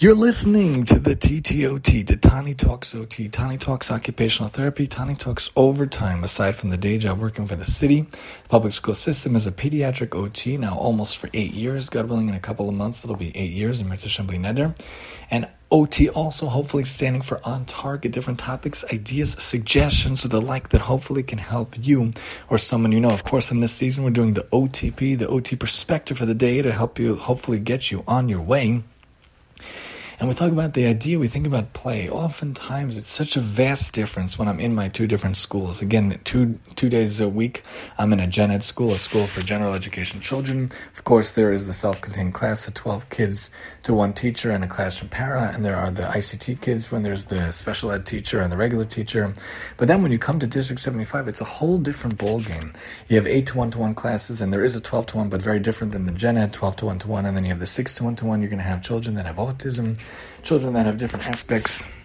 You're listening to the TTOT, to Tani Talks OT, Tani Talks Occupational Therapy, Tani Talks Overtime. Aside from the day job working for the city, public school system as a pediatric OT now almost for eight years. God willing, in a couple of months it'll be eight years in Mertish Neder. And OT also hopefully standing for on target, different topics, ideas, suggestions, or the like that hopefully can help you or someone you know. Of course, in this season, we're doing the OTP, the OT perspective for the day to help you hopefully get you on your way. And we talk about the idea, we think about play. Oftentimes, it's such a vast difference when I'm in my two different schools. Again, two two days a week, I'm in a gen ed school, a school for general education children. Of course, there is the self-contained class of 12 kids to one teacher and a classroom para, and there are the ICT kids when there's the special ed teacher and the regular teacher. But then when you come to District 75, it's a whole different ball game. You have 8 to 1 to 1 classes, and there is a 12 to 1, but very different than the gen ed 12 to 1 to 1, and then you have the 6 to 1 to 1. You're going to have children that have autism children that have different aspects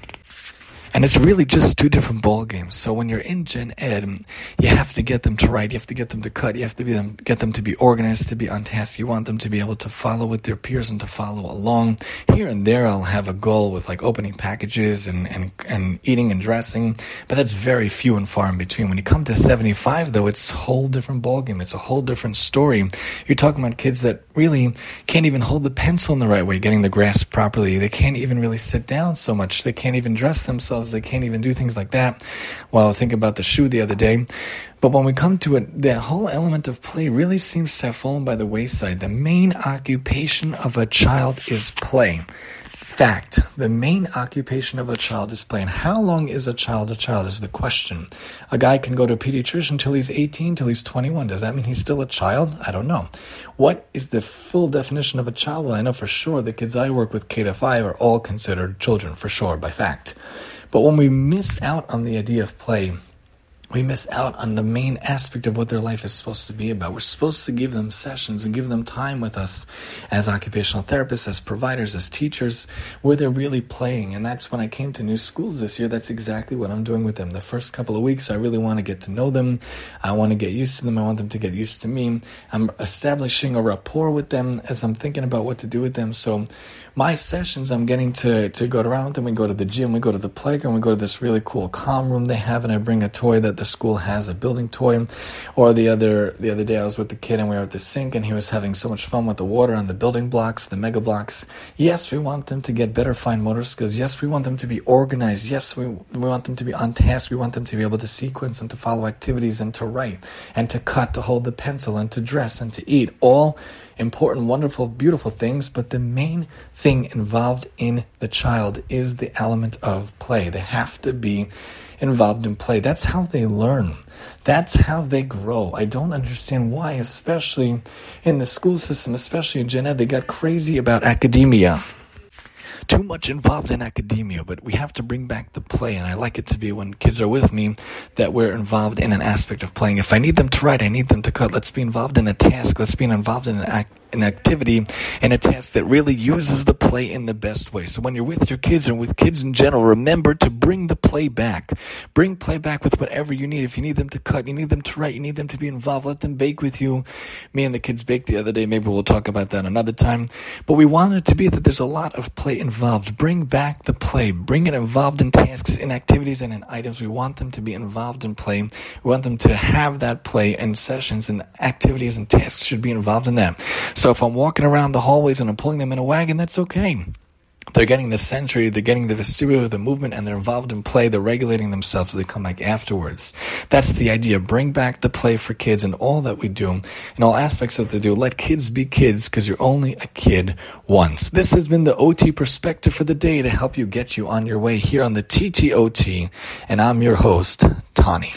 and it's really just two different ball games. So when you're in Gen Ed, you have to get them to write, you have to get them to cut, you have to them, get them to be organized, to be on task. You want them to be able to follow with their peers and to follow along. Here and there, I'll have a goal with like opening packages and, and, and eating and dressing, but that's very few and far in between. When you come to 75, though, it's a whole different ball game. It's a whole different story. You're talking about kids that really can't even hold the pencil in the right way, getting the grasp properly. They can't even really sit down so much. They can't even dress themselves. They can't even do things like that. Well, I think about the shoe the other day. But when we come to it, the whole element of play really seems to have fallen by the wayside. The main occupation of a child is play. Fact, the main occupation of a child is play. And how long is a child a child is the question. A guy can go to a pediatrician until he's 18, till he's 21. Does that mean he's still a child? I don't know. What is the full definition of a child? Well, I know for sure the kids I work with, K to 5, are all considered children, for sure, by fact. But when we miss out on the idea of play, we miss out on the main aspect of what their life is supposed to be about. We're supposed to give them sessions and give them time with us as occupational therapists, as providers, as teachers, where they're really playing. And that's when I came to new schools this year. That's exactly what I'm doing with them. The first couple of weeks, I really want to get to know them. I want to get used to them. I want them to get used to me. I'm establishing a rapport with them as I'm thinking about what to do with them. So my sessions, I'm getting to, to go around with them. We go to the gym, we go to the playground, we go to this really cool calm room they have, and I bring a toy that the school has, a building toy. Or the other the other day, I was with the kid and we were at the sink, and he was having so much fun with the water on the building blocks, the Mega Bloks. Yes, we want them to get better fine motor skills. Yes, we want them to be organized. Yes, we we want them to be on task. We want them to be able to sequence and to follow activities and to write and to cut, to hold the pencil and to dress and to eat. All important, wonderful, beautiful things, but the main thing involved in the child is the element of play. They have to be involved in play. That's how they learn. That's how they grow. I don't understand why, especially in the school system, especially in Gen Ed, they got crazy about academia too much involved in academia, but we have to bring back the play. And I like it to be when kids are with me that we're involved in an aspect of playing. If I need them to write, I need them to cut. Let's be involved in a task. Let's be involved in an act an activity and a task that really uses the play in the best way. So when you're with your kids and with kids in general, remember to bring the play back. Bring play back with whatever you need. If you need them to cut, you need them to write, you need them to be involved, let them bake with you. Me and the kids baked the other day. Maybe we'll talk about that another time. But we want it to be that there's a lot of play involved. Bring back the play. Bring it involved in tasks, in activities, and in items. We want them to be involved in play. We want them to have that play and sessions and activities and tasks should be involved in that. So if I'm walking around the hallways and I'm pulling them in a wagon, that's okay. They're getting the sensory, they're getting the vestibular, the movement, and they're involved in play. They're regulating themselves so they come back afterwards. That's the idea. Bring back the play for kids and all that we do, in all aspects that they do. Let kids be kids because you're only a kid once. This has been the OT perspective for the day to help you get you on your way here on the TTOT, and I'm your host, Tani.